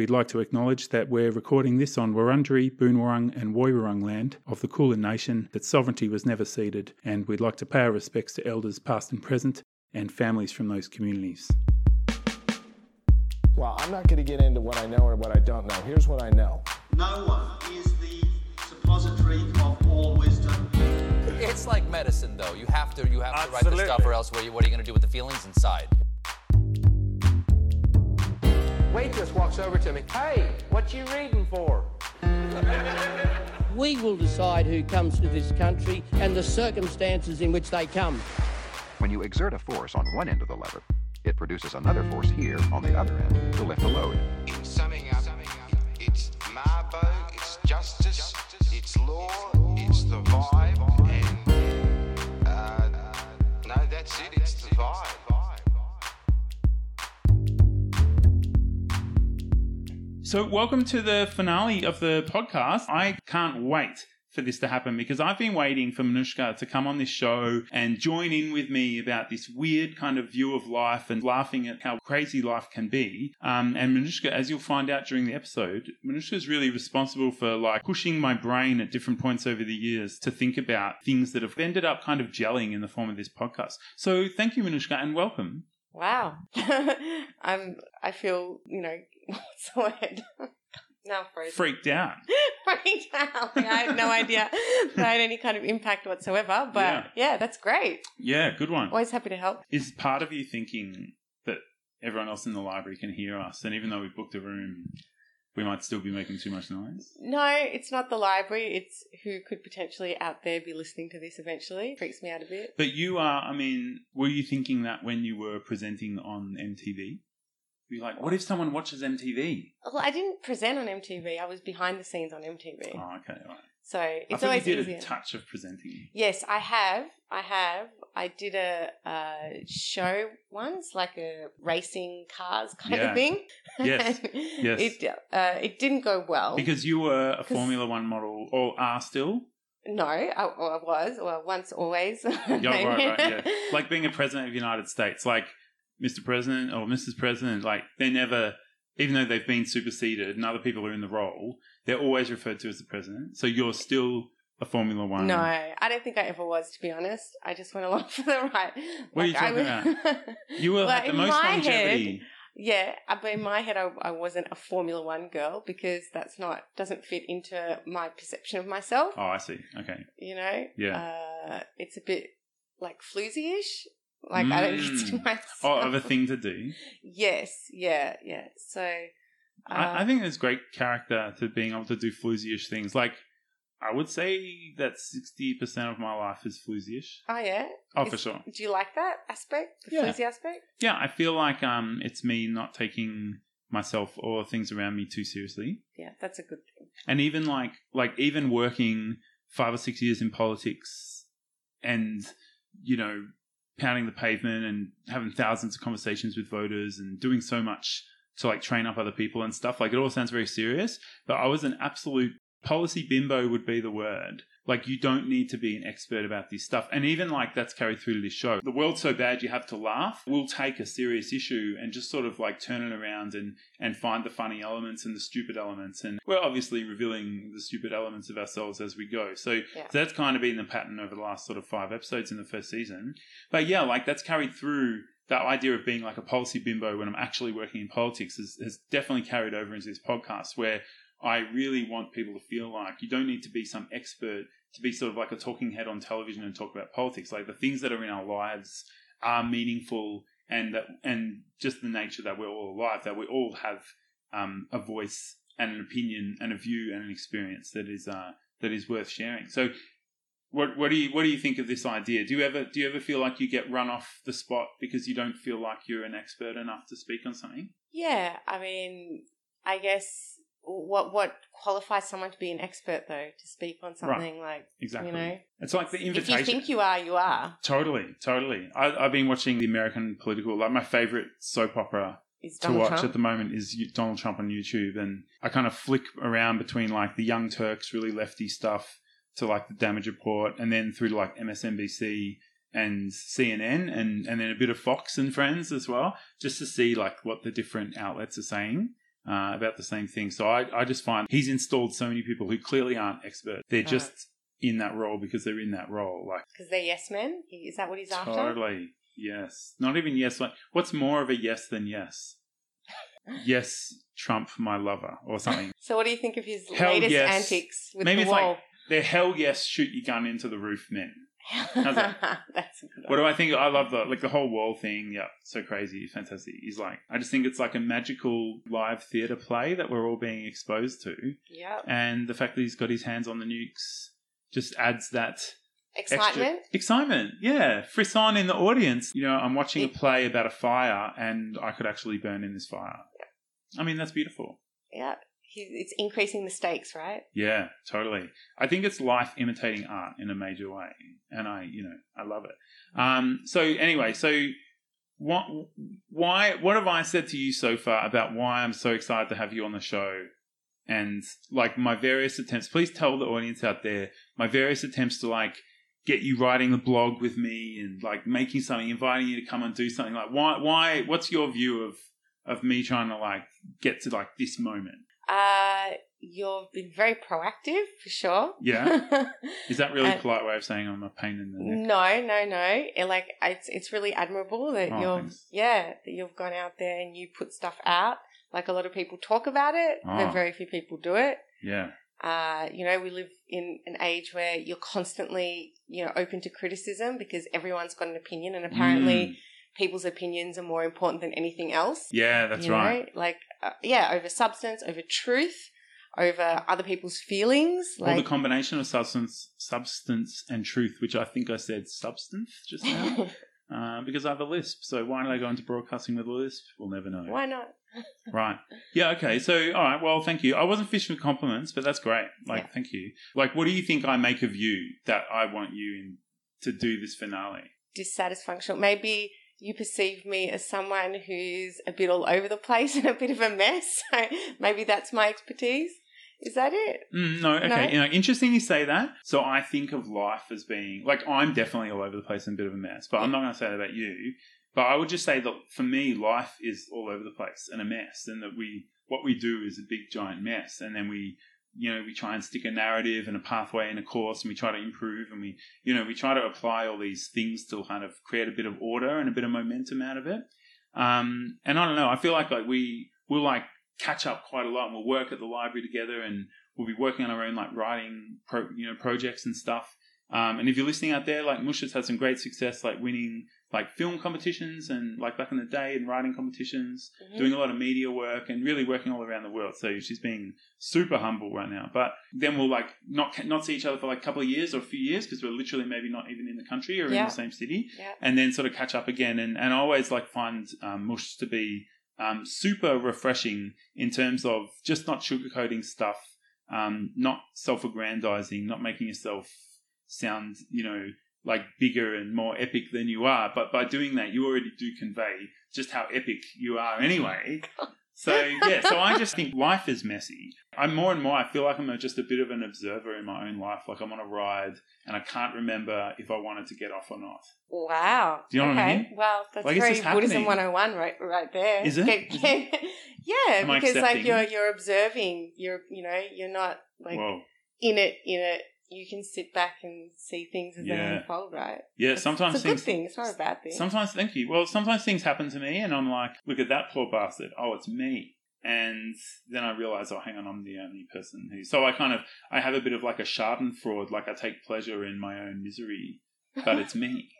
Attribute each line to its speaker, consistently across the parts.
Speaker 1: We'd like to acknowledge that we're recording this on Wurundjeri, Boonwurrung, and Woiwurrung land of the Kulin Nation, that sovereignty was never ceded, and we'd like to pay our respects to elders past and present and families from those communities.
Speaker 2: Well, I'm not going to get into what I know or what I don't know. Here's what I know.
Speaker 3: No one is the suppository of all wisdom.
Speaker 4: It's like medicine, though. You have to, you have to write the stuff, or else what are you, what are you going to do with the feelings inside?
Speaker 5: Waitress walks over to me. Hey, what you reading for?
Speaker 6: We will decide who comes to this country and the circumstances in which they come.
Speaker 7: When you exert a force on one end of the lever, it produces another force here on the other end to lift the load.
Speaker 8: In summing up, it's Mabo, it's justice, it's law, it's the vibe, and uh, no, that's it. It's the vibe.
Speaker 1: So, welcome to the finale of the podcast. I can't wait for this to happen because I've been waiting for Manushka to come on this show and join in with me about this weird kind of view of life and laughing at how crazy life can be. Um, and Manushka, as you'll find out during the episode, Manushka is really responsible for like pushing my brain at different points over the years to think about things that have ended up kind of gelling in the form of this podcast. So, thank you, Manushka, and welcome.
Speaker 9: Wow. I'm I feel, you know, what's the word? now frozen.
Speaker 1: Freaked out.
Speaker 9: Freaked out. Like, I had no idea that I had any kind of impact whatsoever. But
Speaker 1: Yeah.
Speaker 9: yeah, that's great.
Speaker 1: Yeah, good one.
Speaker 9: Always happy to help.
Speaker 1: is part of you thinking that everyone else in the library can hear us, and even though we've booked a room, we might still be making too much noise?
Speaker 9: No, it's not the library. It's who could potentially out there be listening to this eventually. Freaks me out a bit.
Speaker 1: But you are, I mean, were you thinking that when you were presenting on MTV? Were you like, what if someone watches MTV?
Speaker 9: Well, I didn't present on MTV. I was behind the scenes on MTV.
Speaker 1: Oh, okay, right.
Speaker 9: So
Speaker 1: I
Speaker 9: it's
Speaker 1: thought
Speaker 9: always
Speaker 1: you did
Speaker 9: easier.
Speaker 1: a touch of presenting.
Speaker 9: Yes, I have. I have. I did a, uh show once, like a racing cars kind
Speaker 1: Yeah.
Speaker 9: of thing.
Speaker 1: Yes, yes.
Speaker 9: It uh, it didn't go well.
Speaker 1: Because you were a Formula One model, or are still.
Speaker 9: no, I, I was well once, always.
Speaker 1: Yeah, right, right, yeah. Like being a president of the United States, like Mr. President or Mrs. President, like they never, even though they've been superseded and other people are in the role, they're always referred to as the president. So you're still a Formula One.
Speaker 9: No, I don't think I ever was, to be honest. I just went along for the ride.
Speaker 1: What are you talking
Speaker 9: was-
Speaker 1: You will
Speaker 9: Well,
Speaker 1: have the most longevity.
Speaker 9: Head, yeah, uh, but in my head, I, I wasn't a Formula One girl because that's not doesn't fit into my perception of myself.
Speaker 1: Oh, I see. Okay.
Speaker 9: You know,
Speaker 1: Yeah.
Speaker 9: uh, it's a bit like floozy-ish. Like I don't consider
Speaker 1: Mm.
Speaker 9: myself.
Speaker 1: Oh, of a thing to do.
Speaker 9: Yes, yeah, yeah. So, uh,
Speaker 1: I, I think there's great character to being able to do floozy-ish things. Like, I would say that 60% of my life is floozy-ish.
Speaker 9: oh yeah.
Speaker 1: Oh,
Speaker 9: Is-
Speaker 1: for sure.
Speaker 9: Do you like that aspect, the
Speaker 1: Yeah.
Speaker 9: floozy aspect?
Speaker 1: Yeah, I feel like um, it's me not taking myself or things around me too seriously.
Speaker 9: Yeah, that's a good thing.
Speaker 1: and even like like even working five or six years in politics and you know pounding the pavement and having thousands of conversations with voters and doing so much to like train up other people and stuff. Like it all sounds very serious but i was an absolute policy bimbo would be the word. Like you don't need to be an expert about this stuff. And even like that's carried through to this show. The world's so bad you have to laugh. We'll take a serious issue and just sort of like turn it around and and find the funny elements and the stupid elements. And we're obviously revealing the stupid elements of ourselves as we go. So,
Speaker 9: Yeah.
Speaker 1: so that's kind of been the pattern over the last sort of five episodes in the first season. But yeah like that's carried through. That idea of being like a policy bimbo when i'm actually working in politics has, has definitely carried over into this podcast where I really want people to feel like you don't need to be some expert to be sort of like a talking head on television and talk about politics. Like the things that are in our lives are meaningful and that and just the nature that we're all alive, that we all have um, a voice and an opinion and a view and an experience that is uh, that is worth sharing. So what what do you what do you think of this idea? Do you ever do you ever feel like you get run off the spot because you don't feel like you're an expert enough to speak on something?
Speaker 9: Yeah, I mean, I guess what what qualifies someone to be an expert though to speak on something like
Speaker 1: Exactly.
Speaker 9: you know
Speaker 1: It's like the invitation if
Speaker 9: you think you are, you are.
Speaker 1: Totally, totally. I, I've been watching the American political, like my favorite soap opera to watch
Speaker 9: Trump?
Speaker 1: at the moment is Donald Trump on YouTube, and I kind of flick around between like the Young Turks, really lefty stuff, to like the Damage Report, and then through to like MSNBC and CNN, and and then a bit of Fox and Friends as well, just to see like what the different outlets are saying. Uh, about the same thing. So I, I just find he's installed so many people who clearly aren't experts. They're
Speaker 9: Right.
Speaker 1: just in that role because they're in that role. Like
Speaker 9: Because they're yes men. Is that what he's after?
Speaker 1: totally yes, not even yes. Like what's more of a yes than yes? yes, Trump, my lover, or something.
Speaker 9: So what do you think of his
Speaker 1: Hell
Speaker 9: latest
Speaker 1: yes.
Speaker 9: antics with
Speaker 1: Maybe
Speaker 9: the
Speaker 1: it's
Speaker 9: wall?
Speaker 1: like they're hell yes, shoot your gun into the roof, men. How's that?
Speaker 9: That's good
Speaker 1: What do I think? I love the like the whole wall thing. Yeah, so crazy, fantastic. He's like, I just think it's like a magical live theater play that we're all being exposed to,
Speaker 9: Yeah,
Speaker 1: and the fact that he's got his hands on the nukes just adds that extra-
Speaker 9: Excitement.
Speaker 1: excitement. Yeah, frisson in the audience. You know, I'm watching a play about a fire, and I could actually burn in this fire. I mean, that's beautiful.
Speaker 9: Yeah. He, it's increasing the stakes, right?
Speaker 1: Yeah, totally. I think it's life imitating art in a major way, and I, you know, I love it. Um, so anyway, so what, why, what have I said to you so far about why I'm so excited to have you on the show, and like my various attempts? Please tell the audience out there my various attempts to like get you writing the blog with me and like making something, inviting you to come and do something. Like, why, why? What's your view of of me trying to like get to like this moment?
Speaker 9: Uh, you've been very proactive for sure.
Speaker 1: Yeah? Is that really
Speaker 9: Uh,
Speaker 1: polite way of saying I'm a pain in the neck?
Speaker 9: No, no, no. It, like it's it's really admirable that
Speaker 1: Oh,
Speaker 9: you've
Speaker 1: thanks.
Speaker 9: yeah that you've gone out there and you put stuff out. Like a lot of people talk about it,
Speaker 1: Oh.
Speaker 9: but very few people do it.
Speaker 1: Yeah.
Speaker 9: Uh, you know, we live in an age where you're constantly, you know, open to criticism because everyone's got an opinion, and apparently
Speaker 1: Mm.
Speaker 9: people's opinions are more important than anything else.
Speaker 1: Yeah, that's
Speaker 9: you
Speaker 1: right.
Speaker 9: Know? Like, uh, yeah, over substance, over truth, over other people's feelings. Like,
Speaker 1: the combination of substance, substance and truth, which I think I said substance just now, uh, because I have a lisp. So why did I go into broadcasting with a lisp? We'll never know.
Speaker 9: why not?
Speaker 1: Right. Yeah. Okay. So, all right. Well, thank you. I wasn't fishing for compliments, but that's great. Like,
Speaker 9: Yeah.
Speaker 1: thank you. Like, what do you think I make of you that I want you in to do this finale?
Speaker 9: Dysatisfunctional. Maybe you perceive me as someone who's a bit all over the place and a bit of a mess. So maybe that's my expertise. Is that it?
Speaker 1: Mm, no, okay.
Speaker 9: No?
Speaker 1: You know, interesting you say that. So I think of life as being like I'm definitely all over the place and a bit of a mess, but I'm not going to say that about you. But I would just say that for me, life is all over the place and a mess, and that we what we do is a big giant mess, and then we you know we try and stick a narrative and a pathway and a course, and we try to improve, and we you know we try to apply all these things to kind of create a bit of order and a bit of momentum out of it. Um, and I don't know, I feel like like we we'll like catch up quite a lot, and we'll work at the library together, and we'll be working on our own like writing pro, you know projects and stuff. Um, and if you're listening out there, like Mush has had some great success, like winning like film competitions and like back in the day and writing competitions,
Speaker 9: Mhm.
Speaker 1: doing a lot of media work and really working all around the world. So she's being super humble right now. But then we'll like not not see each other for like a couple of years or a few years because we're literally maybe not even in the country or in the same city
Speaker 9: Yeah.
Speaker 1: and then sort of catch up again. And, and I always like find um, Mush to be um, super refreshing in terms of just not sugarcoating stuff, um, not self aggrandizing, not making yourself sound, you know, like bigger and more epic than you are. But by doing that, you already do convey just how epic you are anyway. So yeah, so I just think life is messy. I'm more and more. I feel like I'm just a bit of an observer in my own life. Like I'm on a ride and I can't remember if I wanted to get off or not.
Speaker 9: Wow.
Speaker 1: Do you know
Speaker 9: okay.
Speaker 1: what I mean?
Speaker 9: Well, that's
Speaker 1: Like,
Speaker 9: very Buddhism 101 right right there.
Speaker 1: Is it?
Speaker 9: Yeah,
Speaker 1: Am
Speaker 9: because like you're you're observing, you're you know, you're not like
Speaker 1: Whoa.
Speaker 9: in it in it. You can sit back and see things as they unfold, right?
Speaker 1: Yeah, sometimes
Speaker 9: it's a good
Speaker 1: things.
Speaker 9: thing. It's not a bad thing.
Speaker 1: Sometimes, thank you. Well, sometimes things happen to me, and I'm like, look at that poor bastard. Oh, it's me. And then I realize, oh, hang on, I'm the only person who. So I kind of, I have a bit of like a Schadenfreude, like I take pleasure in my own misery, but it's me.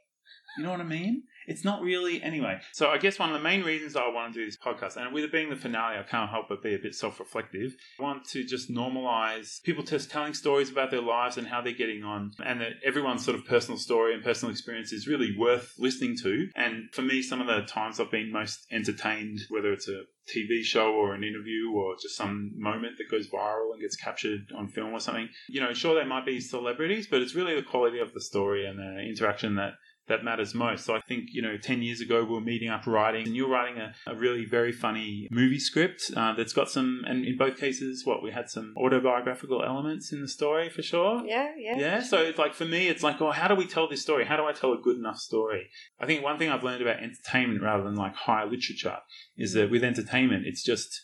Speaker 1: You know what I mean? It's not really anyway. So I guess one of the main reasons I want to do this podcast, and with it being the finale, I can't help but be a bit self-reflective. I want to just normalize people just telling stories about their lives and how they're getting on, and that everyone's sort of personal story and personal experience is really worth listening to. And for me, some of the times I've been most entertained, whether it's a TV show or an interview or just some moment that goes viral and gets captured on film or something. You know, sure, they might be celebrities, but it's really the quality of the story and the interaction that that matters most. So I think, you know, 10 years ago we were meeting up writing and you're writing a, a really very funny movie script uh, that's got some, and in both cases, what, we had some autobiographical elements in the story for sure.
Speaker 9: yeah, yeah.
Speaker 1: Yeah, so it's like for me, it's like, oh, how do we tell this story? How do I tell a good enough story? I think one thing I've learned about entertainment rather than like high literature is that with entertainment, it's just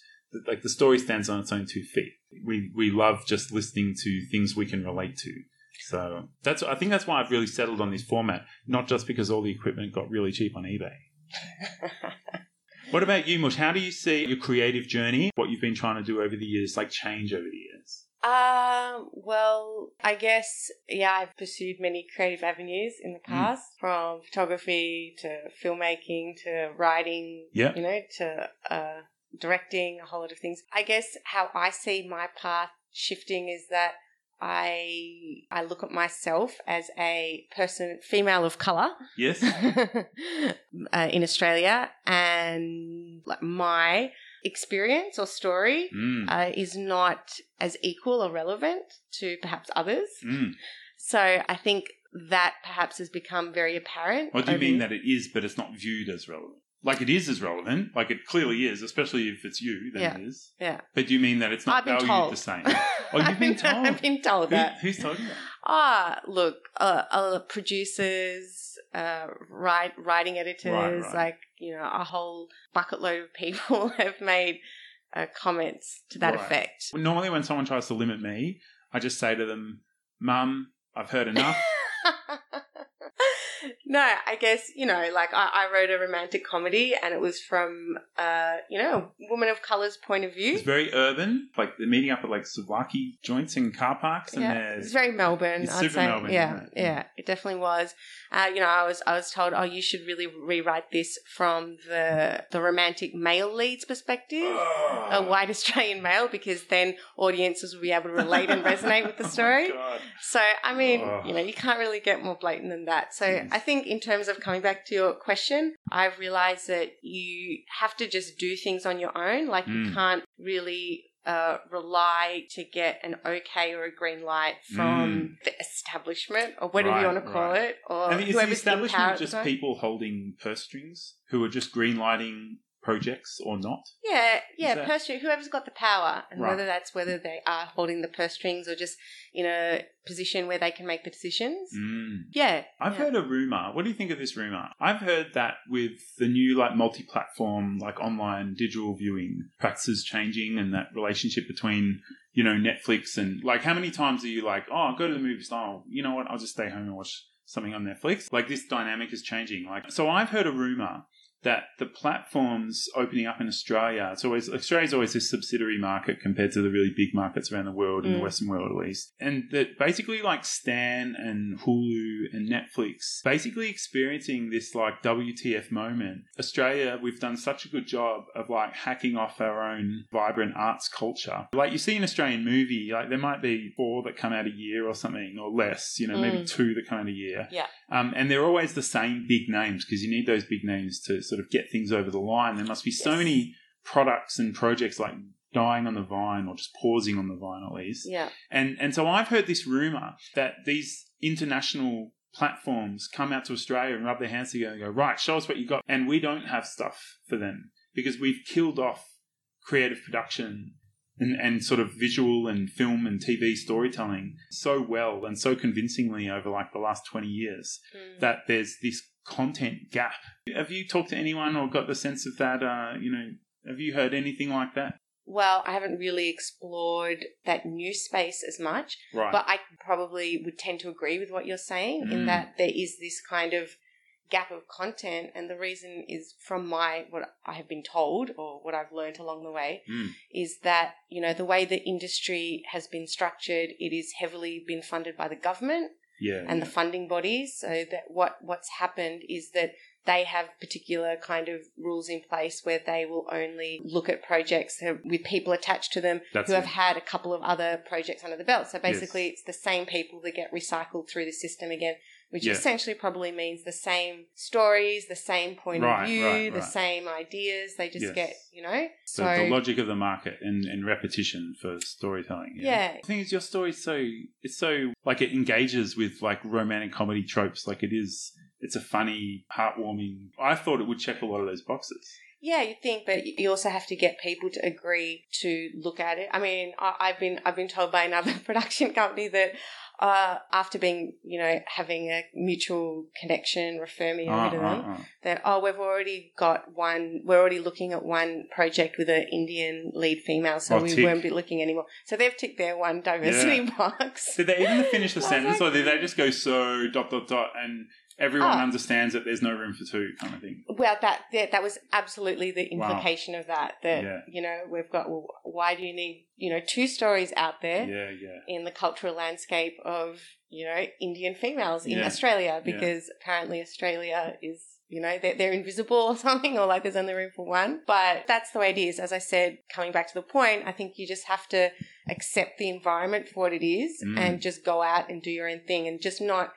Speaker 1: like the story stands on its own two feet. We we love just listening to things we can relate to. So that's I think that's why I've really settled on this format, not just because all the equipment got really cheap on eBay. What about you, Mush? How do you see your creative journey, what you've been trying to do over the years, like change over the years?
Speaker 9: Um, well, I guess, yeah, I've pursued many creative avenues in the
Speaker 1: Mm.
Speaker 9: past, from photography to filmmaking to writing,
Speaker 1: Yeah.
Speaker 9: you know, to uh, directing, a whole lot of things. I guess how I see my path shifting is that I I look at myself as a person, female of color,
Speaker 1: Yes.
Speaker 9: uh, in Australia, and like my experience or story
Speaker 1: Mm.
Speaker 9: uh, is not as equal or relevant to perhaps others.
Speaker 1: Mm.
Speaker 9: So I think that perhaps has become very apparent.
Speaker 1: What do you mean that it is, but it's not viewed as relevant? Like it is as relevant, like it clearly is, especially if it's you, then
Speaker 9: Yeah.
Speaker 1: it is.
Speaker 9: Yeah.
Speaker 1: But do you mean that it's not valued
Speaker 9: told.
Speaker 1: the same? Oh, you've
Speaker 9: I've
Speaker 1: been told.
Speaker 9: I've been told
Speaker 1: Who-
Speaker 9: that.
Speaker 1: who's told you that?
Speaker 9: Ah, look, uh, uh, producers, uh, write, writing editors,
Speaker 1: Right, right.
Speaker 9: like, you know, a whole bucket load of people have made uh, comments to that
Speaker 1: Right.
Speaker 9: effect.
Speaker 1: Well, Normally, when someone tries to limit me, I just say to them, "Mum, I've heard enough."
Speaker 9: no, I guess, you know, like I, I wrote a romantic comedy and it was from, uh, you know, a woman of colour's point of view.
Speaker 1: it's very urban. Like they're meeting up at like souvlaki joints in car parks, and
Speaker 9: yeah, it's very Melbourne.
Speaker 1: It's
Speaker 9: I'd
Speaker 1: super
Speaker 9: say.
Speaker 1: Melbourne,
Speaker 9: Yeah, yeah, it definitely was. Uh, you know, I was I was told, oh, you should really rewrite this from the the romantic male lead's perspective, a white Australian male, because then audiences will be able to relate and resonate with the story.
Speaker 1: God.
Speaker 9: So, I mean,
Speaker 1: Oh.
Speaker 9: you know, you can't really get more blatant than that. So,
Speaker 1: Yes.
Speaker 9: I think in terms of coming back to your question, I've realized that you have to just do things on your own. Like, you
Speaker 1: Mm.
Speaker 9: can't really uh, rely to get an okay or a green light from the establishment or whatever
Speaker 1: Mm. Right,
Speaker 9: you want to call
Speaker 1: right.
Speaker 9: it. Or
Speaker 1: and is the establishment
Speaker 9: power at the
Speaker 1: just people holding purse strings who are just greenlighting projects or not?
Speaker 9: Yeah, yeah,
Speaker 1: that-
Speaker 9: purse string, whoever's got the power, and
Speaker 1: Right.
Speaker 9: whether that's whether they are holding the purse strings or just in a position where they can make the decisions.
Speaker 1: Mm.
Speaker 9: Yeah.
Speaker 1: I've
Speaker 9: yeah.
Speaker 1: heard a rumor. What do you think of this rumor? I've heard that with the new like multi-platform, like online digital viewing practices changing, and that relationship between you know Netflix and like how many times are you like, oh, go to the movie style? You know what? I'll just stay home and watch something on Netflix. Like this dynamic is changing. Like so, I've heard a rumor that the platforms opening up in Australia, it's always Australia's always this subsidiary market compared to the really big markets around the world, in the
Speaker 9: Mm.
Speaker 1: Western world at least. And that basically like Stan and Hulu and Netflix basically experiencing this like WTF moment. Australia, we've done such a good job of like hacking off our own vibrant arts culture. Like you see an Australian movie, like there might be four that come out a year or something or less, you know, maybe
Speaker 9: Mm.
Speaker 1: two that come out a year.
Speaker 9: Yeah.
Speaker 1: Um, and they're always the same big names because you need those big names to sort of get things over the line. There must be so
Speaker 9: Yes.
Speaker 1: many products and projects like dying on the vine or just pausing on the vine at least.
Speaker 9: Yeah.
Speaker 1: And and so I've heard this rumor that these international platforms come out to Australia and rub their hands together and go, right, show us what you got. And we don't have stuff for them because we've killed off creative production and, and sort of visual and film and TV storytelling so well and so convincingly over like the last 20 years
Speaker 9: Mm.
Speaker 1: that there's this content gap. Have you talked to anyone or got the sense of that? Uh, you know, have you heard anything like that?
Speaker 9: Well, I haven't really explored that new space as much,
Speaker 1: Right.
Speaker 9: but I probably would tend to agree with what you're saying
Speaker 1: Mm.
Speaker 9: in that there is this kind of gap of content and the reason is from my what I have been told or what I've learned along the way
Speaker 1: Mm.
Speaker 9: is that you know the way the industry has been structured it is heavily been funded by the government
Speaker 1: yeah.
Speaker 9: and the funding bodies. So that what what's happened is that they have particular kind of rules in place where they will only look at projects with people attached to them
Speaker 1: That's
Speaker 9: who have had a couple of other projects under the belt. So basically,
Speaker 1: Yes.
Speaker 9: it's the same people that get recycled through the system again, which
Speaker 1: Yeah.
Speaker 9: essentially probably means the same stories, the same point
Speaker 1: Right,
Speaker 9: of view,
Speaker 1: right,
Speaker 9: the
Speaker 1: right.
Speaker 9: same ideas. They just
Speaker 1: Yes.
Speaker 9: get you know.
Speaker 1: So
Speaker 9: So
Speaker 1: the logic of the market and, and repetition for storytelling.
Speaker 9: Yeah.
Speaker 1: The thing is, your story's so it's so like it engages with like romantic comedy tropes. Like it is, it's a funny, heartwarming. I thought it would check a lot of those boxes.
Speaker 9: Yeah, you think, but you also have to get people to agree to look at it. I mean, I, I've been I've been told by another production company that uh, after being, you know, having a mutual connection, refer me over
Speaker 1: Ah,
Speaker 9: to them.
Speaker 1: ah.
Speaker 9: That oh, we've already got one. We're already looking at one project with an Indian lead female, so
Speaker 1: Oh,
Speaker 9: we
Speaker 1: tick.
Speaker 9: won't be looking anymore. So they've ticked their one diversity box.
Speaker 1: Did they even finish the sentence,
Speaker 9: like-
Speaker 1: or did they just go so dot dot dot and everyone
Speaker 9: Oh.
Speaker 1: understands that there's no room for two kind of thing?
Speaker 9: Well, that that, that was absolutely the
Speaker 1: Wow.
Speaker 9: implication of that. That
Speaker 1: Yeah.
Speaker 9: you know we've got. Well, why do you need you know two stories out there
Speaker 1: Yeah, yeah.
Speaker 9: in the cultural landscape of you know Indian females in
Speaker 1: Yeah.
Speaker 9: Australia? Because apparently Australia is you know they're, they're invisible or something, or like there's only room for one. But that's the way it is. As I said, coming back to the point, I think you just have to accept the environment for what it is
Speaker 1: Mm.
Speaker 9: and just go out and do your own thing and just not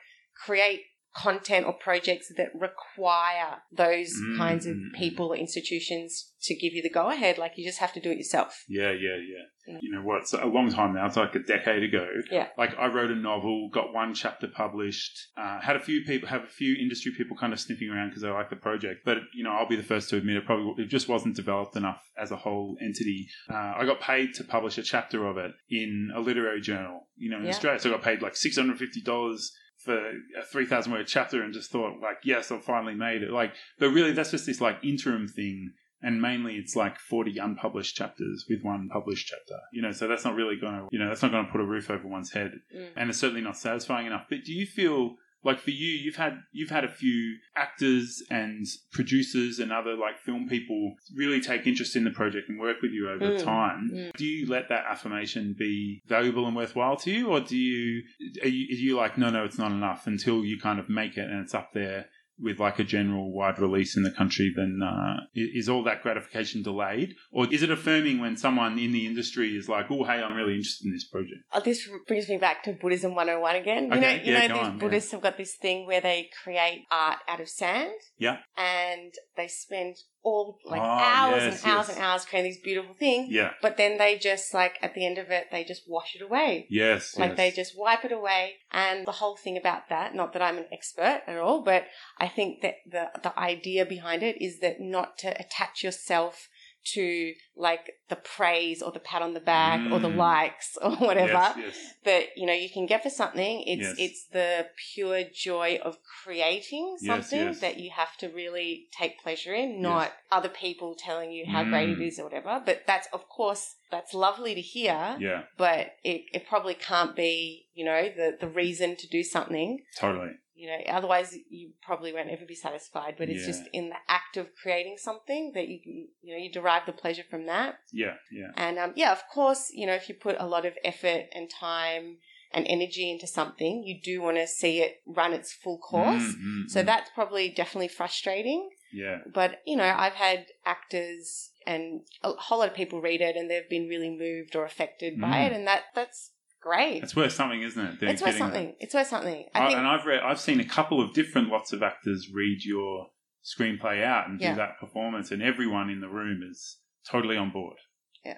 Speaker 9: create content or projects that require those
Speaker 1: Mm,
Speaker 9: kinds of
Speaker 1: mm, mm.
Speaker 9: people or institutions to give you the go ahead. Like you just have to do it yourself.
Speaker 1: Yeah, yeah, yeah. You know what? It's a long time now. It's like a decade ago.
Speaker 9: Yeah.
Speaker 1: Like I wrote a novel, got one chapter published, uh, had a few people, have a few industry people kind of sniffing around because they like the project. But you know, I'll be the first to admit it. Probably it just wasn't developed enough as a whole entity. Uh, I got paid to publish a chapter of it in a literary journal. You know, in
Speaker 9: Yeah.
Speaker 1: Australia, so I got paid like six hundred fifty dollars for a 3000 word chapter and just thought like yes i've finally made it. Like but really that's just this like interim thing. And mainly it's like 40 unpublished chapters with one published chapter. You know so that's not really going to you know that's not going to put a roof over one's head.
Speaker 9: Mm.
Speaker 1: and it's certainly not satisfying enough. But do you feel like for you you've had you've had a few actors and producers and other like film people really take interest in the project and work with you over
Speaker 9: Mm.
Speaker 1: time
Speaker 9: Mm.
Speaker 1: do you let that affirmation be valuable and worthwhile to you or do you are you, are you like no no it's not enough until you kind of make it and it's up there with like a general wide release in the country, then uh, is all that gratification delayed? Or is it affirming when someone in the industry is like, oh, hey, I'm really interested in this project?
Speaker 9: Oh, this brings me back to Buddhism 101 again. You
Speaker 1: Okay,
Speaker 9: know, you
Speaker 1: yeah,
Speaker 9: know these
Speaker 1: on, yeah.
Speaker 9: Buddhists have got this thing where they create art out of sand
Speaker 1: Yeah.
Speaker 9: and they spend all like
Speaker 1: Oh,
Speaker 9: hours
Speaker 1: yes,
Speaker 9: and hours
Speaker 1: yes.
Speaker 9: and hours creating these beautiful things.
Speaker 1: Yeah.
Speaker 9: But then they just like at the end of it, they just wash it away.
Speaker 1: Yes.
Speaker 9: Like
Speaker 1: yes.
Speaker 9: they just wipe it away. And the whole thing about that, not that I'm an expert at all, but I think that the, the idea behind it is that not to attach yourself to like the praise or the pat on the back or the
Speaker 1: Mm.
Speaker 9: likes or whatever
Speaker 1: Yes, yes.
Speaker 9: that you know you can get for something it's
Speaker 1: Yes.
Speaker 9: it's the pure joy of creating something that you have to really take pleasure in not other people telling you how great it
Speaker 1: Mm.
Speaker 9: or whatever but that's of course that's lovely to hear
Speaker 1: Yeah,
Speaker 9: but it, it probably can't be you know the the reason to do something
Speaker 1: totally.
Speaker 9: you know otherwise you probably won't ever be satisfied but it's
Speaker 1: Yeah.
Speaker 9: just in the act of creating something that you you know you derive the pleasure from that
Speaker 1: Yeah, yeah.
Speaker 9: and um, yeah, of course, you know, if you put a lot of effort and time and energy into something, you do want to see it run its full course.
Speaker 1: Mm, mm,
Speaker 9: So
Speaker 1: mm.
Speaker 9: that's probably definitely frustrating.
Speaker 1: Yeah.
Speaker 9: But, you know, I've had actors and a whole lot of people read it and they've been really moved or affected by
Speaker 1: Mm.
Speaker 9: it. And that that's great.
Speaker 1: It's worth something, isn't it? They're
Speaker 9: it's worth
Speaker 1: getting that.
Speaker 9: something. It's worth something. I
Speaker 1: I,
Speaker 9: think,
Speaker 1: and I've read, I've seen a couple of different lots of actors read your screenplay out and
Speaker 9: Yeah.
Speaker 1: do that performance, and everyone in the room is totally on board.
Speaker 9: yeah.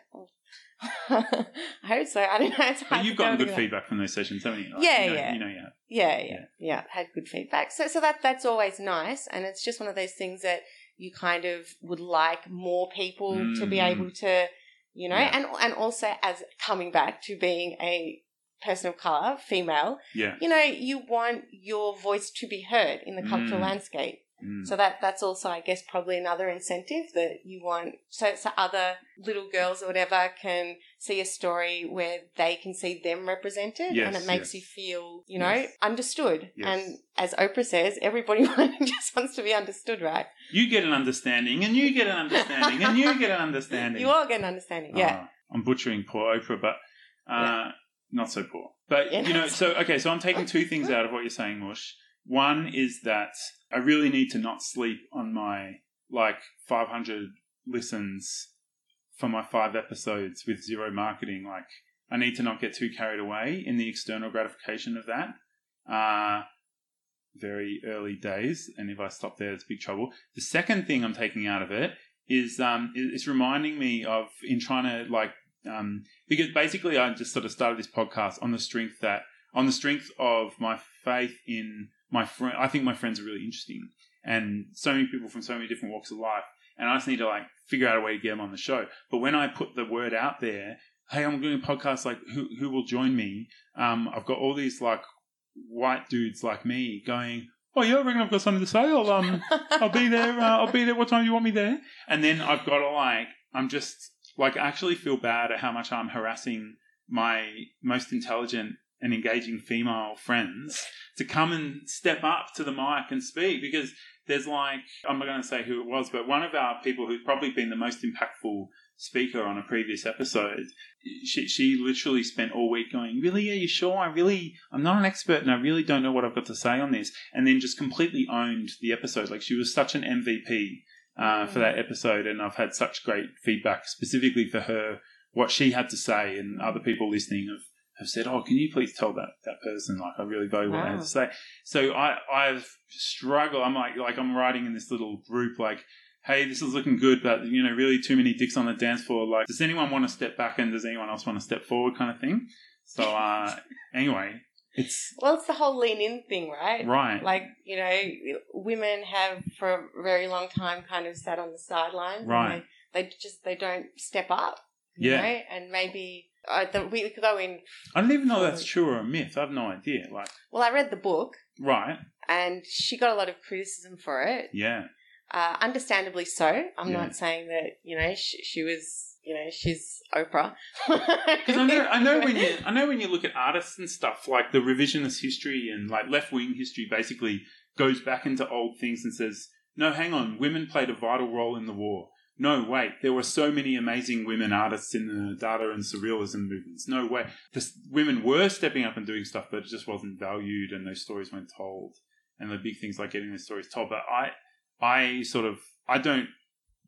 Speaker 9: I hope so. I don't know. It's
Speaker 1: But you've gotten
Speaker 9: go
Speaker 1: good
Speaker 9: that.
Speaker 1: feedback from those sessions, haven't you?
Speaker 9: Yeah,
Speaker 1: you know,
Speaker 9: yeah.
Speaker 1: You know, yeah.
Speaker 9: Yeah, yeah,
Speaker 1: Yeah.
Speaker 9: yeah. Had good feedback. So, so that that's always nice, and it's just one of those things that you kind of would like more people to be
Speaker 1: Mm.
Speaker 9: able to, you know,
Speaker 1: Yeah.
Speaker 9: and and also as coming back to being a person of color, female,
Speaker 1: Yeah.
Speaker 9: you know, you want your voice to be heard in the cultural
Speaker 1: Mm.
Speaker 9: landscape.
Speaker 1: Mm.
Speaker 9: So that that's also, I guess, probably another incentive that you want. So, so other little girls or whatever can see a story where they can see them represented,
Speaker 1: Yes,
Speaker 9: and it makes
Speaker 1: yes.
Speaker 9: you feel, you know,
Speaker 1: Yes.
Speaker 9: understood. And as Oprah says, everybody just wants to be understood, right?
Speaker 1: You get an understanding, and you get an understanding, and you get an understanding.
Speaker 9: You all get an understanding, yeah.
Speaker 1: Ah, I'm butchering poor Oprah, but uh, not so poor. But
Speaker 9: Yeah.
Speaker 1: you know, so okay, so I'm taking two things out of what you're saying, Mush. One is that I really need to not sleep on my like 500 listens for my five episodes with zero marketing. Like, I need to not get too carried away in the external gratification of that. Uh, very early days, and if I stop there, it's big trouble. The second thing I'm taking out of it is um, it's reminding me of in trying to like um, because basically I just sort of started this podcast on the strength that on the strength of my faith in my friend. I think my friends are really interesting, and so many people from so many different walks of life, and I just need to like figure out a way to get them on the show. But when I put the word out there, hey, I'm doing a podcast. Like, who who will join me? Um, I've got all these like white dudes like me going. Oh yeah, I reckon I've got something to say. I'll um, I'll be there. Uh, I'll be there. What time do you want me there? And then I've got to like, I'm just like, I actually feel bad at how much I'm harassing my most intelligent and engaging female friends to come and step up to the mic and speak because there's like I'm not going to say who it was, but one of our people who's probably been the most impactful speaker on a previous episode, she she literally spent all week going, "Really, are you sure? I really, I'm not an expert, and I really don't know what I've got to say on this," and then just completely owned the episode. Like she was such an MVP uh, for that episode, and I've had such great feedback specifically for her, what she had to say, and other people listening have have said, "Oh, can you please tell that that person like I really value what they
Speaker 9: Wow.
Speaker 1: to say." So I I've struggled. I'm like like I'm writing in this little group like. Hey, this is looking good, but you know, really too many dicks on the dance floor. Like, does anyone want to step back and does anyone else want to step forward, kind of thing? So, uh, anyway, it's
Speaker 9: Well, it's the whole lean in thing, right?
Speaker 1: right.
Speaker 9: Like, you know, women have for a very long time kind of sat on the sidelines. and
Speaker 1: Right.
Speaker 9: They, they just, they don't step up.
Speaker 1: Yeah.
Speaker 9: Know? And maybe, uh, the, we could go in,
Speaker 1: I don't even know if that's true or a myth. I've no idea. Like,
Speaker 9: well, I read the book
Speaker 1: right?
Speaker 9: and she got a lot of criticism for it.
Speaker 1: Yeah,
Speaker 9: Uh, understandably so. I'm
Speaker 1: Yeah.
Speaker 9: not saying that, you know, she, she was, you know, she's Oprah.
Speaker 1: because I know, I know when you, I know when you look at artists and stuff, like the revisionist history and like left wing history, basically goes back into old things and says, no, hang on, women played a vital role in the war. No, wait, there were so many amazing women artists in the Dada and Surrealism movements. No way. The women were stepping up and doing stuff, but it just wasn't valued and those stories weren't told. And the big things like getting those stories told. But I, I sort of, I don't,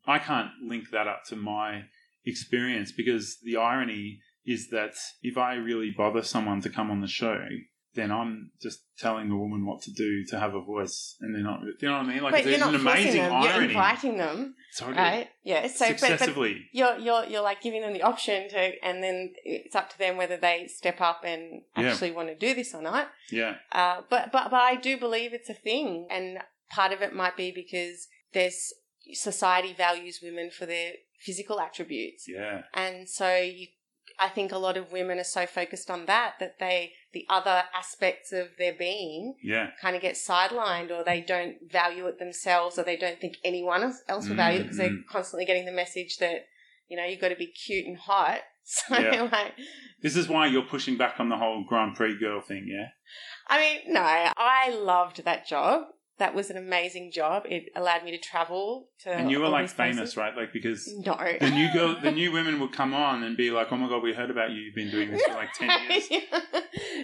Speaker 1: I can't link that up to my experience because the irony is that if I really bother someone to come on the show, then I'm just telling a woman what to do to have a voice, and they're not. You know what I mean? Like
Speaker 9: but
Speaker 1: it's
Speaker 9: you're
Speaker 1: an amazing
Speaker 9: them,
Speaker 1: irony.
Speaker 9: you're inviting them,
Speaker 1: Totally.
Speaker 9: right? Yeah, so, but, but you're you're you're like giving them the option to, and then it's up to them whether they step up and
Speaker 1: Yeah.
Speaker 9: actually want to do this or not.
Speaker 1: yeah.
Speaker 9: Uh, but but but I do believe it's a thing, and part of it might be because there's society values women for their physical attributes,
Speaker 1: Yeah.
Speaker 9: and so you. I think a lot of women are so focused on that that they the other aspects of their being
Speaker 1: Yeah.
Speaker 9: kind of get sidelined or they don't value it themselves or they don't think anyone else, else will value it because they're
Speaker 1: Mhm.
Speaker 9: constantly getting the message that you know you've got to be cute and hot so
Speaker 1: Yeah.
Speaker 9: like
Speaker 1: This is why you're pushing back on the whole Grand Prix girl thing, yeah?
Speaker 9: i mean no i loved that job that was an amazing job it allowed me to travel to
Speaker 1: And you were like famous,
Speaker 9: places.
Speaker 1: right? Like because
Speaker 9: no
Speaker 1: the new girl, the new women would come on and be like, "Oh my god, we heard about you. You've been doing this for like ten years."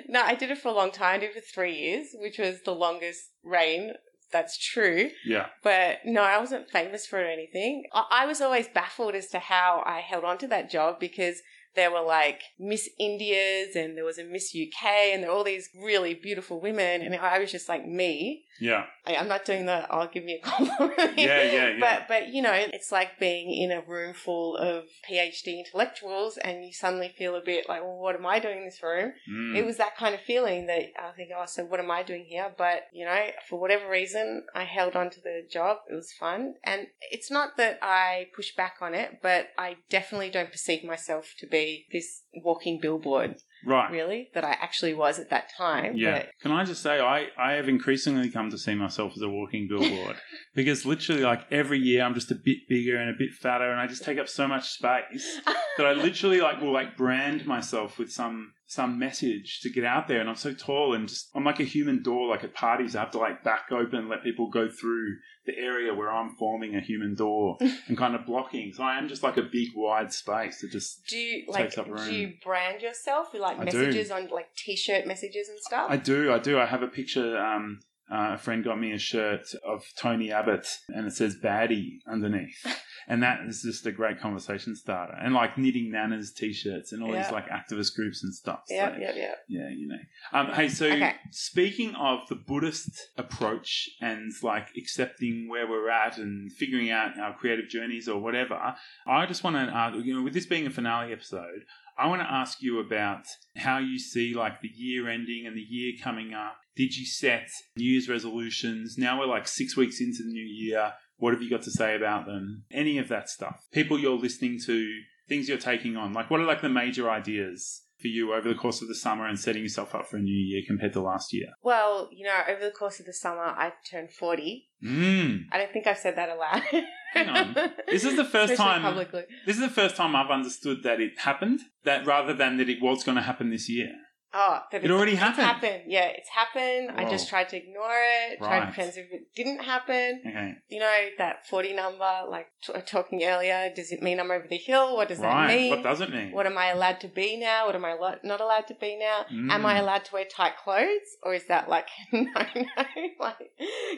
Speaker 9: no i did it for a long time i did it for three years which was the longest reign that's true
Speaker 1: Yeah.
Speaker 9: But no, I wasn't famous for anything. I, I was always baffled as to how I held on to that job because there were like Miss Indias and there was a Miss UK and there were all these really beautiful women and I was just like me.
Speaker 1: Yeah.
Speaker 9: I, I'm not doing the I'll give you a compliment.
Speaker 1: Yeah, yeah, yeah.
Speaker 9: But but you know, it's like being in a room full of PhD intellectuals and you suddenly feel a bit like, well, what am I doing in this room?
Speaker 1: Mm.
Speaker 9: It was that kind of feeling that I think, oh, so what am I doing here? But, you know, for whatever reason, I held on to the job. It was fun. And it's not that I push back on it, but I definitely don't perceive myself to be this walking billboard,
Speaker 1: right.
Speaker 9: really, that I actually was at that time.
Speaker 1: Yeah.
Speaker 9: But
Speaker 1: Can I just say, I, I have increasingly come to see myself as a walking billboard because literally, like, every year I'm just a bit bigger and a bit fatter and I just take up so much space that I literally, like, will, like, brand myself with some some message to get out there and I'm so tall and just I'm like a human door like at parties I have to like back open let people go through the area where I'm forming a human door and kind of blocking so I am just like a big wide space that just
Speaker 9: do you, like,
Speaker 1: up room.
Speaker 9: do you brand yourself with like
Speaker 1: I do.
Speaker 9: messages on like t shirt messages and stuff?
Speaker 1: I do, I do. I have a picture. Um, uh, a friend got me a shirt of Tony Abbott, and it says "baddie" underneath, and that is just a great conversation starter. And like knitting nanas t-shirts and all
Speaker 9: Yeah.
Speaker 1: these like activist groups and stuff. So,
Speaker 9: Yep, yep, yep.
Speaker 1: yeah, you know. Um, hey, so
Speaker 9: Okay.
Speaker 1: speaking of the Buddhist approach and like accepting where we're at and figuring out our creative journeys or whatever, I just want to, uh, you know, with this being a finale episode, I want to ask you about how you see like the year ending and the year coming up. Did you set New Year's resolutions? Now we're like six weeks into the new year. What have you got to say about them? Any of that stuff. People you're listening to, things you're taking on? Like, what are like the major ideas for you over the course of the summer and setting yourself up for a new year compared to last year?
Speaker 9: Well, you know, over the course of the summer, I turned 40.
Speaker 1: Mm.
Speaker 9: I don't think I've said that aloud.
Speaker 1: Hang on. This is the first
Speaker 9: Especially
Speaker 1: time-
Speaker 9: Publicly.
Speaker 1: This is the first time I've understood that it happened, that rather than that it was going to happen this year.
Speaker 9: Oh, that
Speaker 1: It already happened.
Speaker 9: happened. Yeah, it's happened. I just tried to ignore it. Tried to pretend if it didn't happen.
Speaker 1: Okay.
Speaker 9: You know, that 40 number, like t- talking earlier, does it mean I'm over the hill? What does
Speaker 1: right.
Speaker 9: that mean?
Speaker 1: What does it mean?
Speaker 9: What am I allowed to be now? What am I lo- not allowed to be now? Am I
Speaker 1: Mm.
Speaker 9: allowed to wear tight clothes? Or is that like, no, no? like,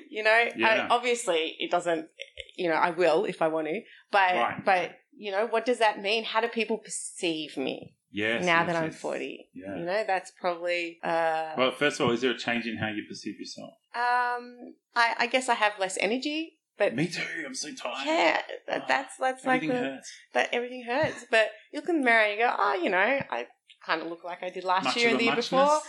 Speaker 9: you know,
Speaker 1: Yeah.
Speaker 9: I, obviously it doesn't, you know, I will if I want to. But,
Speaker 1: Right.
Speaker 9: but, you know, what does that mean? How do people perceive me
Speaker 1: yes.
Speaker 9: now
Speaker 1: yes,
Speaker 9: that I'm
Speaker 1: yes.
Speaker 9: 40?
Speaker 1: Yeah.
Speaker 9: You know, that's probably, uh,
Speaker 1: Well, first of all, is there a change in how you perceive yourself?
Speaker 9: um, I, I guess I have less energy, but
Speaker 1: Me too. I'm so tired.
Speaker 9: yeah, that, that's, that's like
Speaker 1: Everything
Speaker 9: the,
Speaker 1: hurts.
Speaker 9: but everything hurts. But you look in the mirror and you go, oh, you know, I kind of look like I did last
Speaker 1: Much
Speaker 9: year and the year before.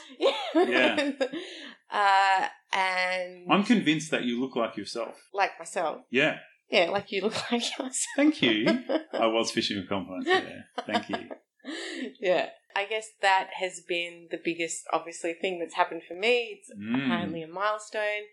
Speaker 1: Yeah.
Speaker 9: uh, and
Speaker 1: I'm convinced that you look like yourself.
Speaker 9: like myself.
Speaker 1: Yeah.
Speaker 9: Yeah, like you look like yourself.
Speaker 1: Thank you. I was fishing a compliment there. Thank you.
Speaker 9: yeah. I guess that has been the biggest, obviously, thing that's happened for me. It's
Speaker 1: Mm.
Speaker 9: apparently a milestone.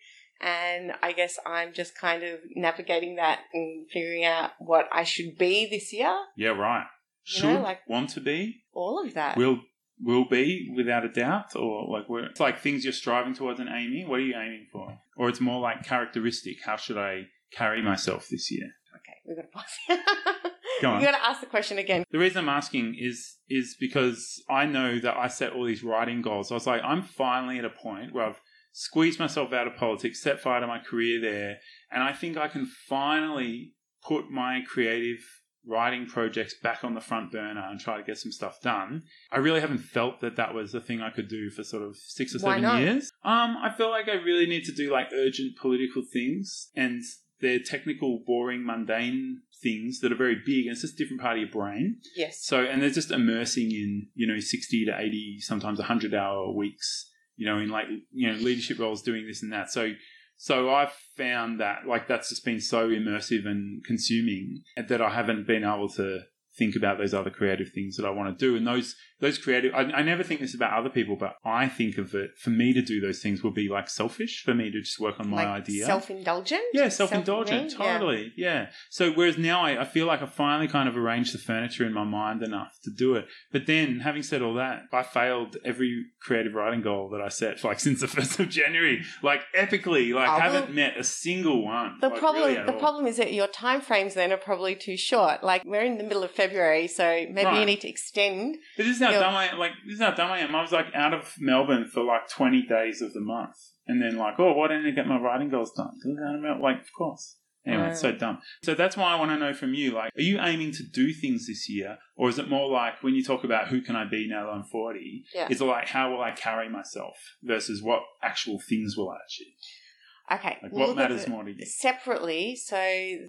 Speaker 9: And I guess I'm just kind of navigating that and figuring out what I should be this year.
Speaker 1: Yeah, right.
Speaker 9: You
Speaker 1: Should
Speaker 9: know, like-
Speaker 1: want to be,
Speaker 9: All of that.
Speaker 1: will will be without a doubt, or like we're, it's like things you're striving towards and aiming. What are you aiming for? Or it's more like characteristic. How should I carry myself this year?
Speaker 9: Okay, we've got to pause.
Speaker 1: Go on.
Speaker 9: You got to ask the question again.
Speaker 1: The reason I'm asking is is because I know that I set all these writing goals. I was like, I'm finally at a point where I've squeezed myself out of politics, set fire to my career there, and I think I can finally put my creative writing projects back on the front burner and try to get some stuff done. I really haven't felt that that was a thing I could do for sort of six or
Speaker 9: Why
Speaker 1: seven
Speaker 9: not?
Speaker 1: years. Um, I feel like I really need to do like urgent political things and they're technical, boring, mundane things that are very big and it's just a different part of your brain.
Speaker 9: Yes.
Speaker 1: So, and they're just immersing in, you know, 60 to 80, sometimes 100 hour weeks, you know, in like, you know, leadership roles doing this and that. So, so I've found that like that's just been so immersive and consuming that I haven't been able to think about those other creative things that I want to do. And those, those creative, I, I never think this about other people, but I think of it for me to do those things would be like selfish for me to just work on my
Speaker 9: like
Speaker 1: idea.
Speaker 9: self-indulgent.
Speaker 1: Yeah, self-indulgent,
Speaker 9: Self-me?
Speaker 1: Totally. Yeah. So whereas now I, I feel like I finally kind of arranged the furniture in my mind enough to do it. But then, having said all that, I failed every creative writing goal that I set, like since the first of January, like epically. Like
Speaker 9: Oh,
Speaker 1: haven't met a single one.
Speaker 9: The
Speaker 1: like,
Speaker 9: problem,
Speaker 1: really
Speaker 9: the
Speaker 1: all.
Speaker 9: problem is that your time frames then are probably too short. Like we're in the middle of February, so maybe you need to extend.
Speaker 1: But this is how
Speaker 9: your-
Speaker 1: dumb I like. This is how dumb I am. I was like out of Melbourne for like twenty days of the month, and then like, oh, why didn't I get my writing goals done? Like, of course. Anyway, it's so dumb. So that's why I want to know from you. Like, are you aiming to do things this year, or is it more like when you talk about who can I be now that I'm forty?
Speaker 9: Yeah.
Speaker 1: Is it like how will I carry myself versus what actual things will I achieve?
Speaker 9: Okay.
Speaker 1: Like,
Speaker 9: we'll
Speaker 1: what matters more to you?
Speaker 9: Separately, so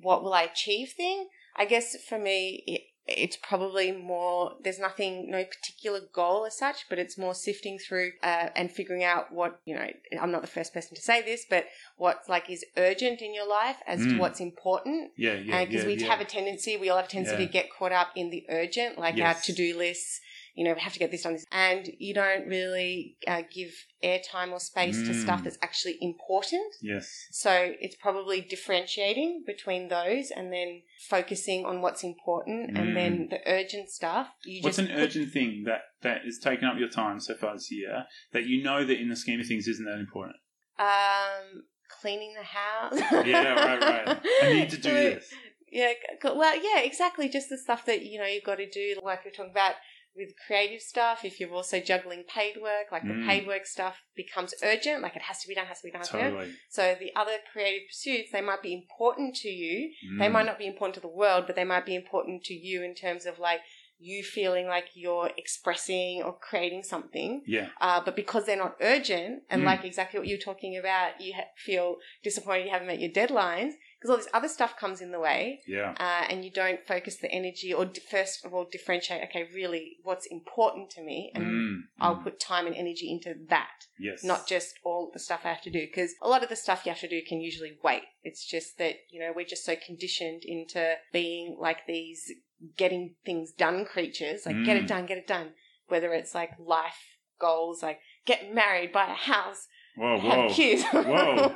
Speaker 9: what will I achieve thing? I guess for me, it, it's probably more, there's nothing, no particular goal as such, but it's more sifting through uh, and figuring out what, you know, I'm not the first person to say this, but what like is urgent in your life as to
Speaker 1: Mm.
Speaker 9: what's important.
Speaker 1: Yeah, yeah,
Speaker 9: because
Speaker 1: yeah,
Speaker 9: we
Speaker 1: yeah.
Speaker 9: have a tendency, we all have a tendency
Speaker 1: Yeah.
Speaker 9: to get caught up in the urgent, like
Speaker 1: Yes.
Speaker 9: our to do lists. You know, we have to get this done, and you don't really uh, give airtime or space to stuff
Speaker 1: Mm.
Speaker 9: that's actually important.
Speaker 1: yes.
Speaker 9: So it's probably differentiating between those, and then focusing on what's important, and then the urgent stuff. You
Speaker 1: Mm. What's an
Speaker 9: put-
Speaker 1: urgent thing that that is taking up your time so far this year that you know that in the scheme of things isn't that important?
Speaker 9: um, cleaning the house.
Speaker 1: Yeah, right, right. I need to do this.
Speaker 9: Yeah, well, yeah, exactly. Just the stuff that you know you've got to do, like we're talking about with creative stuff. If you're also juggling paid work, like the
Speaker 1: Mm.
Speaker 9: paid work stuff becomes urgent, like it has to be done, has to be done.
Speaker 1: Totally.
Speaker 9: So the other creative pursuits, they might be important to you. They
Speaker 1: Mm.
Speaker 9: might not be important to the world, but they might be important to you in terms of like you feeling like you're expressing or creating something.
Speaker 1: Yeah.
Speaker 9: Uh, but because they're not urgent, and
Speaker 1: Mm.
Speaker 9: like exactly what you're talking about, you ha- feel disappointed you haven't met your deadlines because all this other stuff comes in the way,
Speaker 1: Yeah.
Speaker 9: uh, and you don't focus the energy or first of all differentiate. Okay, really, what's important to me, and
Speaker 1: Mm,
Speaker 9: I'll
Speaker 1: mm.
Speaker 9: put time and energy into that
Speaker 1: Yes.
Speaker 9: not just all the stuff I have to do. Because a lot of the stuff you have to do can usually wait. It's just that, you know, we're just so conditioned into being like these getting things done creatures, like get it
Speaker 1: Mm.
Speaker 9: done, get it done. Whether it's like life goals, like get married, buy a house,
Speaker 1: Whoa,
Speaker 9: have
Speaker 1: whoa.
Speaker 9: kids.
Speaker 1: Whoa.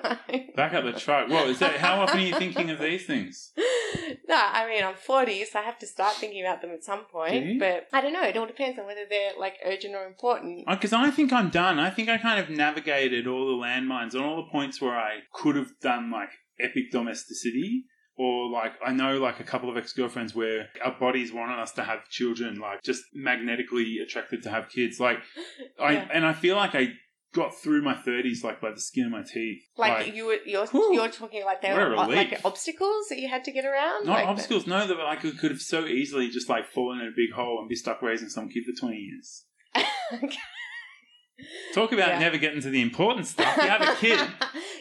Speaker 1: Back up the truck. Whoa, is that how often are you thinking of these things?
Speaker 9: no, I mean I'm 40, so I have to start thinking about them at some point. But I don't know. It all depends on whether they're like urgent or important.
Speaker 1: Because I think I'm done. I think I kind of navigated all the landmines on all the points where I could have done like epic domesticity. Or like I know like a couple of ex girlfriends where our bodies wanted us to have children, like just magnetically attracted to have kids. Like I
Speaker 9: Yeah.
Speaker 1: and I feel like I got through my thirties like by the skin of my teeth.
Speaker 9: Like, you were, you're
Speaker 1: Whew.
Speaker 9: you're talking like they
Speaker 1: What a
Speaker 9: were uh, like obstacles that you had to get around.
Speaker 1: not
Speaker 9: like the-
Speaker 1: obstacles, no, that I could, could have so easily just like fallen in a big hole and be stuck raising some kid for twenty years. Talk about
Speaker 9: Yeah.
Speaker 1: never getting to the important stuff. You have a kid.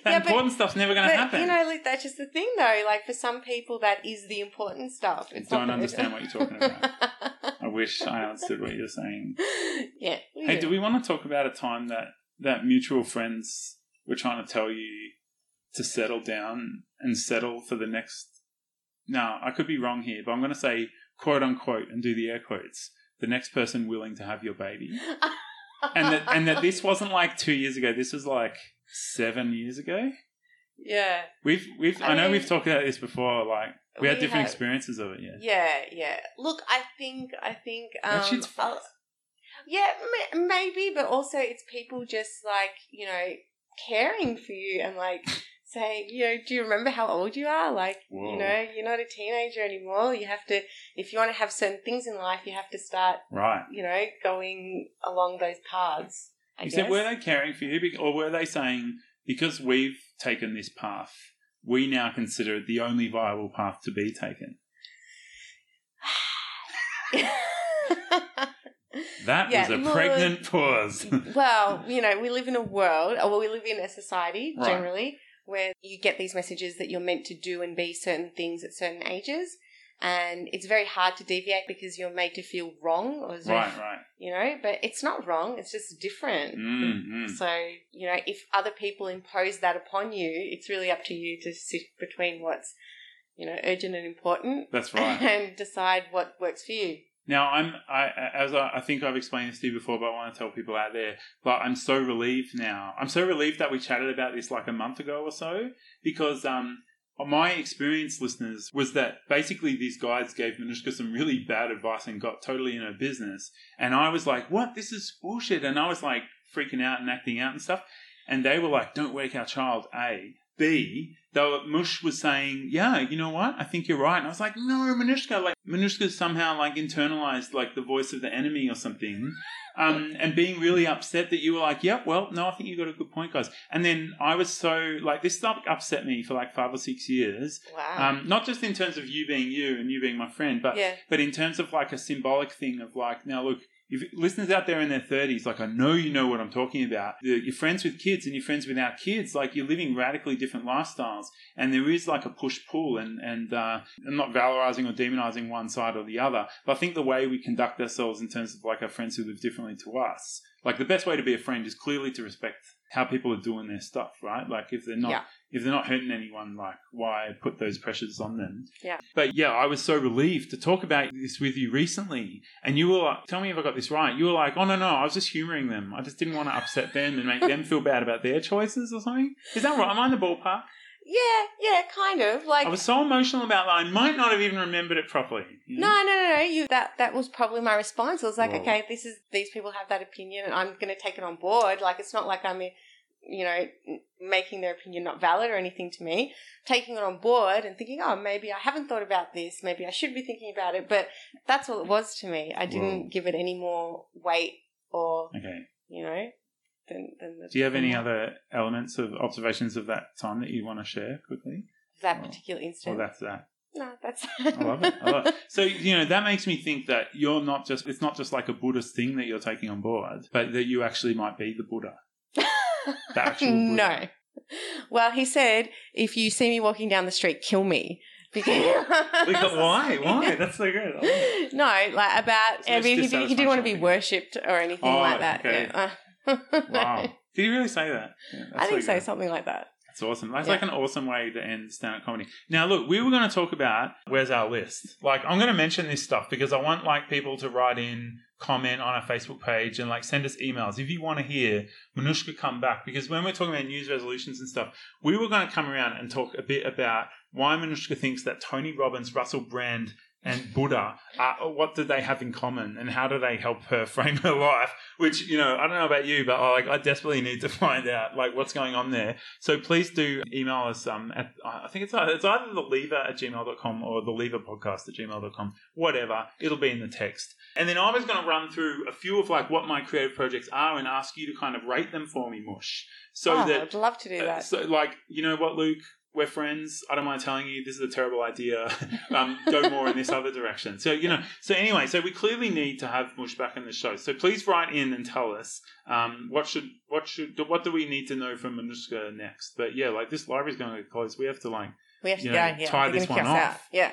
Speaker 1: That
Speaker 9: Yeah, but-
Speaker 1: important stuff's never going to
Speaker 9: But
Speaker 1: happen.
Speaker 9: you know, like that's just the thing, though. Like for some people, that is the important stuff. It's
Speaker 1: Don't
Speaker 9: not
Speaker 1: understand what you're talking about. I wish I understood what you're saying.
Speaker 9: yeah.
Speaker 1: Hey, do we want to talk about a time that that mutual friends were trying to tell you to settle down and settle for the next? Now, I could be wrong here, but I'm going to say quote unquote and do the air quotes. The next person willing to have your baby, and that and that this wasn't like two years ago. This was like seven years ago.
Speaker 9: yeah.
Speaker 1: We've we've I,
Speaker 9: I
Speaker 1: know
Speaker 9: mean-
Speaker 1: we've talked about this before. Like we, had different
Speaker 9: have-
Speaker 1: experiences of it. Yeah.
Speaker 9: Yeah, yeah. Look, I think, I think, um,
Speaker 1: That shit's
Speaker 9: I'll-
Speaker 1: fucked.
Speaker 9: Yeah, ma- maybe, but also it's people just like you know caring for you and like saying, you know, do you remember how old you are? Like,
Speaker 1: Whoa.
Speaker 9: you know, you're not a teenager anymore. You have to, if you want to have certain things in life, you have to start,
Speaker 1: Right.
Speaker 9: you know, going along those paths. I guess.
Speaker 1: said, were they caring for you, or were they saying because we've taken this path, we now consider it the only viable path to be taken? That
Speaker 9: Yeah,
Speaker 1: was a pregnant pause.
Speaker 9: well, you know, we live in a world, or we live in a society
Speaker 1: Right.
Speaker 9: generally where you get these messages that you're meant to do and be certain things at certain ages. And it's very hard to deviate because you're made to feel wrong, or as if-
Speaker 1: right, right.
Speaker 9: you know. But it's not wrong; it's just different.
Speaker 1: Mm, mm.
Speaker 9: So you know, if other people impose that upon you, it's really up to you to sit between what's you know urgent and important,
Speaker 1: That's right.
Speaker 9: and decide what works for you.
Speaker 1: Now I'm I as I, I think I've explained this to you before, but I want to tell people out there. But I'm so relieved now. I'm so relieved that we chatted about this like a month ago or so because um my experience, listeners, was that basically these guys gave Manushka some really bad advice and got totally in her business. And I was like, "What? This is bullshit!" And I was like freaking out and acting out and stuff. And they were like, "Don't wake our child." A. B. Though Mush was saying, "Yeah, you know what? I think you're right." And I was like, "No, Manushka, like Manushka somehow like internalized like the voice of the enemy or something." Um, and being really upset that you were like, "Yep, well, no, I think you got a good point, guys." And then I was so like, this stuff upset me for like five or six years.
Speaker 9: Wow.
Speaker 1: Um, not just in terms of you being you and you being my friend, but
Speaker 9: Yeah.
Speaker 1: but in terms of like a symbolic thing of like, now look, if listeners out there in their thirties, like I know you know what I'm talking about. You're you're friends with kids and you're friends without kids. Like you're living radically different lifestyles, and there is like a push pull, and and uh, I'm not valorizing or demonizing one side or the other. But I think the way we conduct ourselves in terms of like our friends who live differently to us, like the best way to be a friend is clearly to respect how people are doing their stuff, right? Like if they're not
Speaker 9: Yeah.
Speaker 1: If they're not hurting anyone, like why put those pressures on them?
Speaker 9: Yeah.
Speaker 1: But yeah, I was so relieved to talk about this with you recently. And you were like, tell me if I got this right. You were like, oh, no, no, I was just humoring them. I just didn't want to upset them and make them feel bad about their choices or something. Is that right? Am I in the ballpark?
Speaker 9: yeah, yeah, kind of like
Speaker 1: I was so emotional about that. I might not have even remembered it properly. you know?
Speaker 9: No, no, no, no. You that that was probably my response. I was like,
Speaker 1: Whoa.
Speaker 9: okay, this is these people have that opinion, and I'm going to take it on board. Like, it's not like I'm, you know, making their opinion not valid or anything to me. Taking it on board and thinking, oh, maybe I haven't thought about this. Maybe I should be thinking about it. But that's all it was to me. I didn't
Speaker 1: Whoa.
Speaker 9: give it any more weight or
Speaker 1: Okay.
Speaker 9: you know than than. The,
Speaker 1: Do you have any other elements of observations of that time that you want to share quickly?
Speaker 9: that particular instance.
Speaker 1: Well, that's that.
Speaker 9: no, that's.
Speaker 1: I love it. I love it. So you know that makes me think that you're not just it's not just like a Buddhist thing that you're taking on board, but that you actually might be the Buddha. The actual Buddha.
Speaker 9: no. Well, he said, if you see me walking down the street, kill me. Because
Speaker 1: why? Why? That's so good.
Speaker 9: No, like about. I
Speaker 1: it's
Speaker 9: mean, he, he didn't want to be worshipped or anything
Speaker 1: Oh,
Speaker 9: like that.
Speaker 1: okay.
Speaker 9: Yeah.
Speaker 1: Wow. Did he really say that? Yeah, that's
Speaker 9: I think so,
Speaker 1: good.
Speaker 9: something like that.
Speaker 1: It's awesome. That's
Speaker 9: Yeah.
Speaker 1: like an awesome way to end stand up comedy. Now, look, we were going to talk about where's our list. Like, I'm going to mention this stuff because I want like people to write in, comment on our Facebook page, and like send us emails if you want to hear Manushka come back. Because when we're talking about news resolutions and stuff, we were going to come around and talk a bit about why Manushka thinks that Tony Robbins, Russell Brand, and Buddha, uh, what do they have in common, and how do they help her frame her life? Which you know, I don't know about you, but uh, like I desperately need to find out like what's going on there. So please do email us. Um, at I think it's it's either the lever at gmail.com or the lever podcast at gmail.com. Whatever, it'll be in the text. And then I was going to run through a few of like what my creative projects are and ask you to kind of rate them for me, Mush. So
Speaker 9: oh,
Speaker 1: that
Speaker 9: I'd love to do
Speaker 1: uh,
Speaker 9: that.
Speaker 1: So, like, you know what, Luke? We're friends. I don't mind telling you this is a terrible idea. um, go more in this other direction. So, you know, so anyway, so we clearly need to have Mush back in the show. So please write in and tell us um, what should, what should, what do we need to know from Manushka next? But yeah, like this library's going to get closed. We have to like,
Speaker 9: we have to
Speaker 1: you
Speaker 9: go.
Speaker 1: know,
Speaker 9: yeah,
Speaker 1: tie
Speaker 9: they're
Speaker 1: this one off.
Speaker 9: out. Yeah.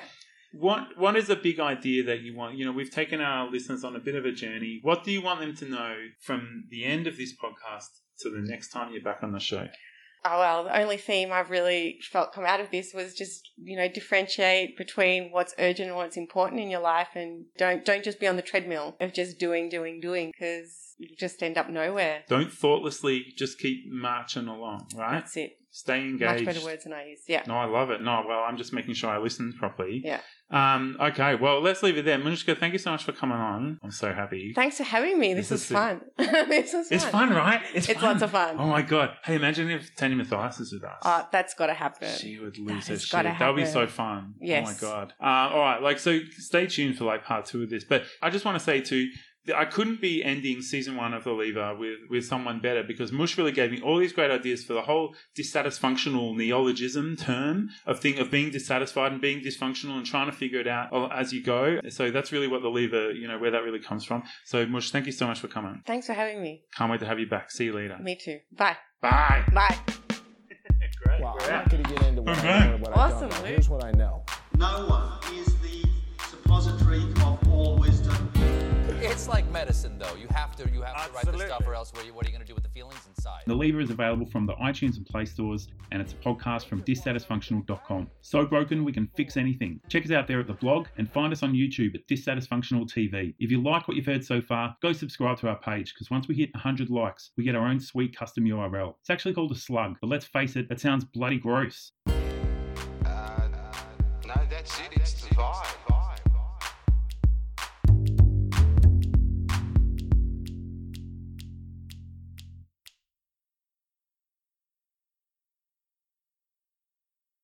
Speaker 1: What, what is a big idea that you want? You know, we've taken our listeners on a bit of a journey. What do you want them to know from the end of this podcast to the next time you're back on the show?
Speaker 9: Oh well, the only theme I've really felt come out of this was just you know differentiate between what's urgent and what's important in your life, and don't don't just be on the treadmill of just doing, doing, doing, because you just end up nowhere.
Speaker 1: Don't thoughtlessly just keep marching along, right?
Speaker 9: That's it.
Speaker 1: Stay engaged.
Speaker 9: Much better words than I use. Yeah.
Speaker 1: No, I love it. No, well, I'm just making sure I listen properly.
Speaker 9: Yeah.
Speaker 1: Um, okay, well, let's leave it there. Manushka, thank you so much for coming on. I'm so happy.
Speaker 9: Thanks for having me. This,
Speaker 1: This
Speaker 9: is
Speaker 1: is
Speaker 9: fun. this is fun.
Speaker 1: It's fun, right?
Speaker 9: It's
Speaker 1: fun.
Speaker 9: lots of fun.
Speaker 1: Oh my god! Hey, imagine if Tanya Matthias is with us.
Speaker 9: Oh, that's got to happen.
Speaker 1: she would lose
Speaker 9: That
Speaker 1: her shit. That would be so fun.
Speaker 9: Yes.
Speaker 1: Oh my god. Uh, all right, like so. Stay tuned for like part two of this. But I just want to say too. That I couldn't be ending season one of The Lever with, with someone better because Mush really gave me all these great ideas for the whole dysatisfunctional neologism term of thing of being dissatisfied and being dysfunctional and trying to figure it out as you go. So that's really what The Lever, you know, where that really comes from. So Mush, thank you so much for coming.
Speaker 9: Thanks for having me.
Speaker 1: Can't wait to have you back. See you later.
Speaker 9: Me too. Bye.
Speaker 1: Bye.
Speaker 9: Bye.
Speaker 1: Great.
Speaker 2: Well,
Speaker 1: We're
Speaker 2: I'm not going to get into what I uh-huh. know and what
Speaker 9: Awesome,
Speaker 2: I don't know. Here's what I know.
Speaker 3: No one is the suppository of all wisdom.
Speaker 4: It's like medicine, though. You have to, you have to write the stuff, or else what are you, what are you going to do with the feelings inside?
Speaker 1: The Lever is available from the iTunes and Play stores, and it's a podcast from dysatisfunctional.com. So broken, we can fix anything. Check us out there at the blog and find us on YouTube at Dysatisfunctional TV. If you like what you've heard so far, go subscribe to our page because once we hit 100 likes, we get our own sweet custom URL. It's actually called a slug, but let's face it, that sounds bloody gross.
Speaker 8: Uh, no, that's it. It's the vibe.